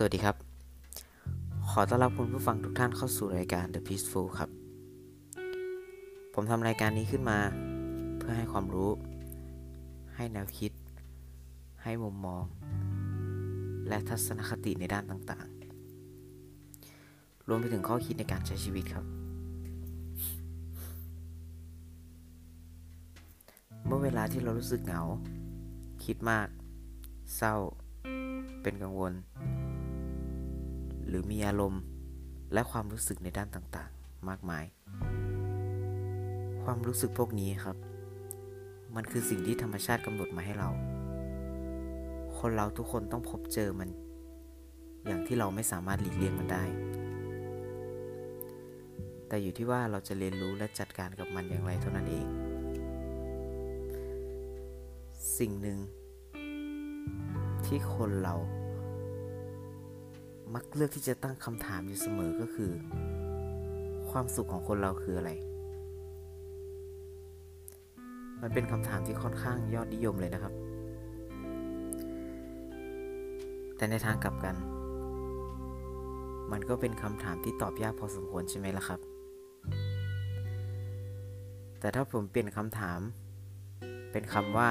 สวัสดีครับ ขอต้อนรับคุณผู้ฟังทุกท่านเข้าสู่รายการ The Peaceful ครับ ผมทำรายการนี้ขึ้นมา เพื่อให้ความรู้ ให้แนวคิด ให้มุมมอง และทัศนคติในด้านต่างๆ รวมไปถึงข้อคิดในการใช้ชีวิตครับ เมื่อเวลาที่เรารู้สึกเหงา คิดมาก เศร้า เป็นกังวล หรือมีอารมณ์ และความรู้สึกในด้านต่างๆ มากมาย ความรู้สึกพวกนี้ครับ มันคือสิ่งที่ธรรมชาติกำหนดมาให้เรา คนเราทุกคนต้องพบเจอมัน อย่างที่เราไม่สามารถหลีกเลี่ยงมันได้ แต่อยู่ที่ว่าเราจะเรียนรู้และจัดการกับมันอย่างไรเท่านั้นเอง สิ่งหนึ่งที่คนเรา มักเลือกที่จะตั้งคำถามอยู่เสมอก็คือ ความสุขของคนเราคืออะไร มันเป็นคำถามที่ค่อนข้างยอดนิยมเลยนะครับ แต่ในทางกลับกัน มันก็เป็นคำถามที่ตอบยากพอสมควรใช่ไหมล่ะครับ แต่ถ้าผมเปลี่ยนคำถาม เป็นคำว่า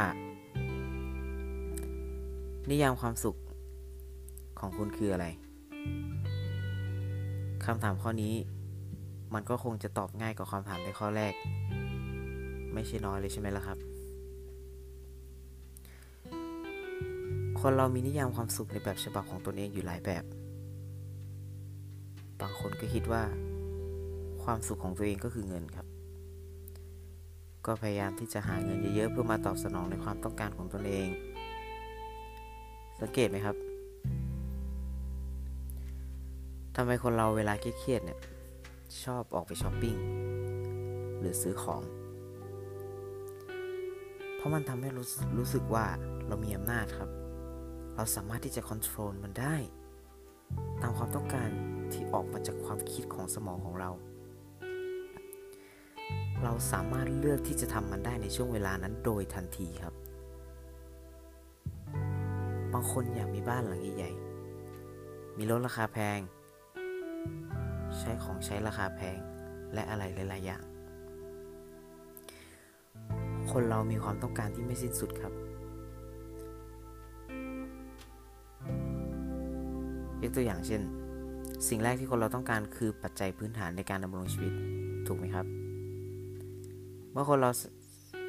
นิยามความสุขของคุณคืออะไร คำถามข้อนี้ มันก็คงจะตอบง่ายกว่าคำถามในข้อแรก ไม่ใช่น้อยเลยใช่ไหมล่ะครับ คนเรามีนิยามความสุขในแบบฉบับของตนเองอยู่หลายแบบ บางคนก็คิดว่า ความสุขของตัวเองก็คือเงินครับ ก็พยายามที่จะหาเงินเยอะๆเพื่อมาตอบสนองในความต้องการของตนเอง สังเกตไหมครับ ทำไมคนเราเวลาเครียดเนี่ยชอบออกไปช้อปปิ้งหรือซื้อของ เพราะมันทำให้รู้รู้สึกว่าเรามีอำนาจครับ เราสามารถที่จะควบคุมมันได้ ตามความต้องการที่ออกมาจากความคิดของสมองของเรา เราสามารถเลือกที่จะทำมันได้ในช่วงเวลานั้นโดยทันทีครับ บางคนอยากมีบ้านหลังใหญ่ๆมีรถราคาแพง ใช้ของใช้ราคาแพงและอะไรหลายๆอย่าง คนเรามีความต้องการที่ไม่สิ้นสุดครับยกตัวอย่างเช่น สิ่งแรกที่คนเราต้องการคือปัจจัยพื้นฐานในการดำรงชีวิตถูกไหมครับ เมื่อคนเรา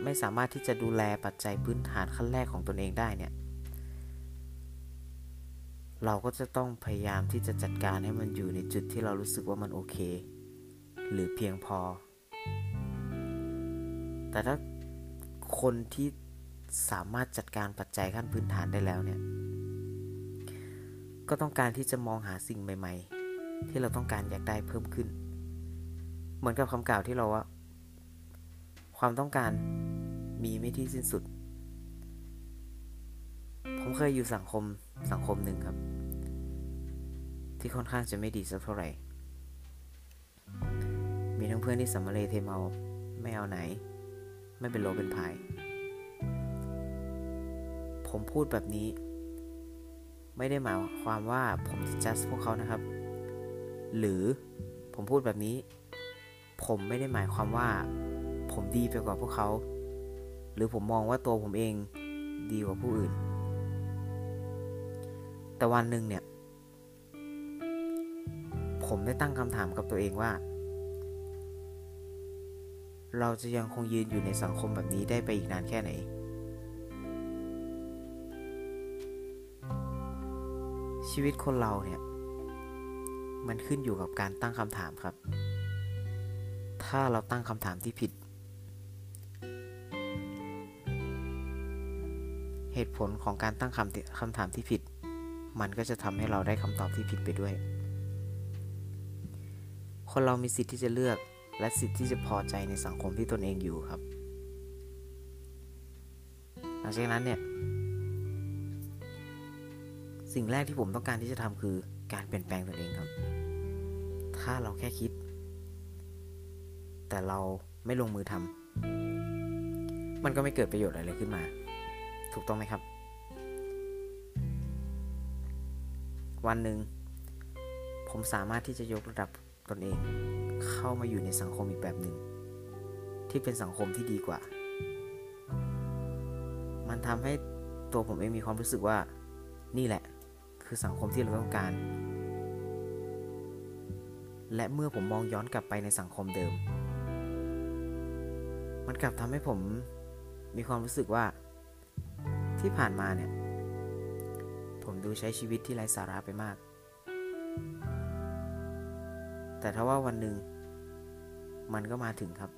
ไม่สามารถที่จะดูแลปัจจัยพื้นฐานขั้นแรกของตนเองได้เนี่ย เราก็จะต้องพยายามที่จะจัดการให้มันอยู่ในจุดที่เรารู้สึกว่ามันโอเค หรือเพียงพอ แต่ถ้าคนที่สามารถจัดการปัจจัยขั้นพื้นฐานได้แล้วเนี่ย ก็ต้องการที่จะมองหาสิ่งใหม่ ๆ ที่เราต้องการอยากได้เพิ่มขึ้น เหมือนกับคำกล่าวที่เราว่า ความต้องการมีไม่ที่สิ้นสุด ผมเคยอยู่สังคมสังคมหนึ่งครับ ที่ค่อนข้างจะไม่ดีสักเท่าไหร่ มีทั้งเพื่อนที่สัมมาเลเทเมาไม่เอาไหน ไม่เป็นโลเป็นพาย ผมพูดแบบนี้ ไม่ได้หมายความว่าผมจะจัดพวกเขานะครับ หรือผมพูดแบบนี้ ผมไม่ได้หมายความว่า ผมดีไปกว่าพวกเขา หรือผมมองว่าตัวผมเองดีกว่าผู้อื่น แต่วันหนึ่งเนี่ย ผมได้ตั้งคำถามกับตัวเองว่า เราจะยังคงยืนอยู่ในสังคมแบบนี้ได้ไปอีกนานแค่ไหน ชีวิตคนเราเนี่ย มันขึ้นอยู่กับการตั้งคำถามครับ ถ้าเราตั้งคำถามที่ผิดเหตุผลของการตั้งคำคำถามที่ผิด มันก็จะทำให้เราได้คำตอบที่ผิดไปด้วย คนเรามีสิทธิ์ที่จะเลือก และสิทธิ์ที่จะพอใจในสังคมที่ตนเองอยู่ครับ หลังจากนั้นเนี่ย สิ่งแรกที่ผมต้องการที่จะทำคือการเปลี่ยนแปลงตนเองครับ ถ้าเราแค่คิด แต่เราไม่ลงมือทำมันก็ไม่เกิดประโยชน์อะไรขึ้นมา ถูกต้องไหมครับ วันหนึ่งผมสามารถที่จะยกระดับตนเองเข้ามาอยู่ในสังคมอีกแบบหนึ่ง ที่เป็นสังคมที่ดีกว่า มันทำให้ตัวผมเองมีความรู้สึกว่านี่แหละ คือสังคมที่เราต้องการ และเมื่อผมมองย้อนกลับไปในสังคมเดิม มันกลับทำให้ผมมีความรู้สึกว่าที่ผ่านมาเนี่ย ผมดูใช้ชีวิตที่ไร้สาระไปมาก แต่ถ้าว่าวันหนึ่ง มันก็มาถึงครับ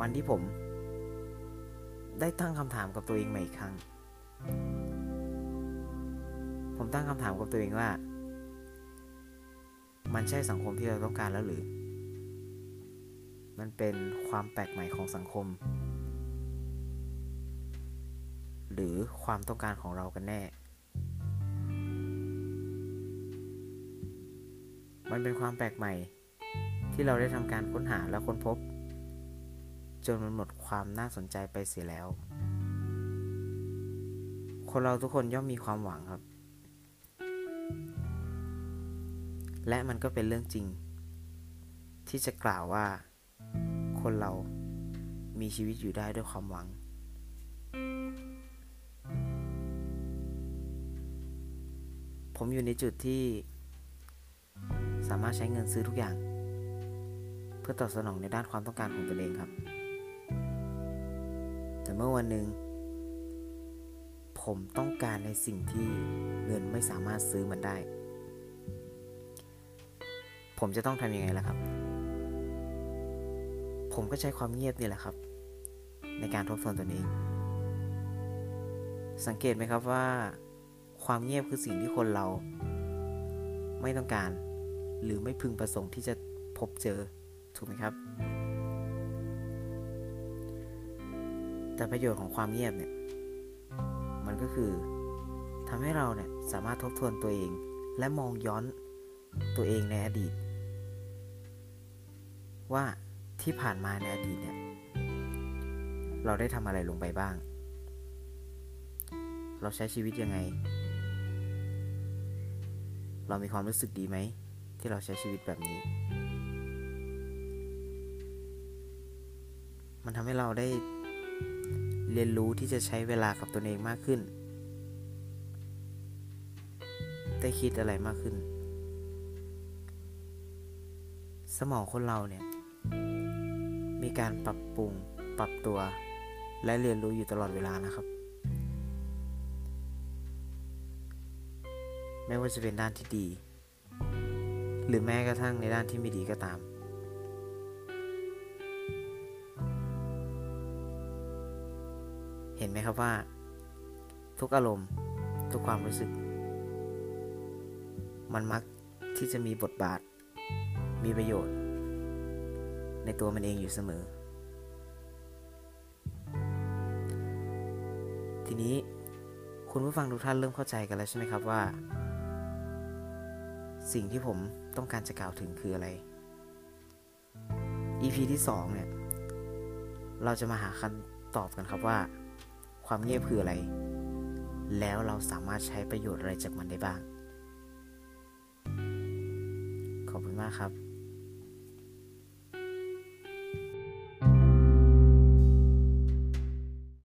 วันที่ผม ได้ตั้งคำถามกับตัวเองใหม่อีกครั้ง ผมตั้งคำถามกับตัวเองว่า มันใช่สังคมที่เราต้องการแล้วหรือ มันเป็นความแปลกใหม่ของสังคม หรือความต้องการของเรากันแน่ มันเป็นความแปลกใหม่ ที่เราได้ทำการค้นหาและค้นพบ จนมันหมดความน่าสนใจไปเสียแล้ว คนเราทุกคนย่อมมีความหวังครับ และมันก็เป็นเรื่องจริง ที่จะกล่าวว่า คนเรามีชีวิตอยู่ได้ด้วยความหวัง ผมอยู่ในจุดที่ สามารถใช้เงินซื้อทุกอย่าง เพื่อตอบสนองในด้านความต้องการของตนเองครับ แต่เมื่อวันหนึ่งผมต้องการในสิ่งที่เงินไม่สามารถซื้อมันได้ ผมจะต้องทำยังไงล่ะครับ ผมก็ใช้ความเงียบนี่แหละครับ ในการทบทวนตนเอง สังเกตไหมครับว่า ความเงียบคือสิ่งที่คนเรา ไม่ต้องการ หรือไม่พึงประสงค์ที่จะพบเจอถูกไหมครับ แต่ประโยชน์ของความเงียบเนี่ย มันก็คือทำให้เราเนี่ยสามารถทบทวนตัวเอง และมองย้อนตัวเองในอดีต ว่าที่ผ่านมาในอดีตเนี่ยเราได้ทำอะไรลงไปบ้าง เราใช้ชีวิตยังไง เรามีความรู้สึกดีไหม ที่เราใช้ชีวิตแบบนี้ มันทำให้เราได้เรียนรู้ที่จะใช้เวลากับตนเองมากขึ้น ได้คิดอะไรมากขึ้น สมองคนเราเนี่ย มีการปรับปรุง ปรับตัว และเรียนรู้อยู่ตลอดเวลานะครับ ไม่ว่าจะเป็นด้านที่ดี หรือแม้กระทั่งในด้านที่ไม่ดีก็ตาม เห็นไหมครับว่า ทุกอารมณ์ทุกความรู้สึก มันมักที่จะมีบทบาท มีประโยชน์ ในตัวมันเองอยู่เสมอ ทีนี้คุณผู้ฟังทุกท่านเริ่มเข้าใจกันแล้วใช่ไหมครับว่า สิ่งที่ผมต้องการจะกล่าวถึงคืออะไร EP ที่ 2 เนี่ย เราจะมาหาคำตอบกันครับว่า ความเงียบคืออะไร แล้วเราสามารถใช้ประโยชน์อะไรจากมันได้บ้าง ขอบคุณมากครับ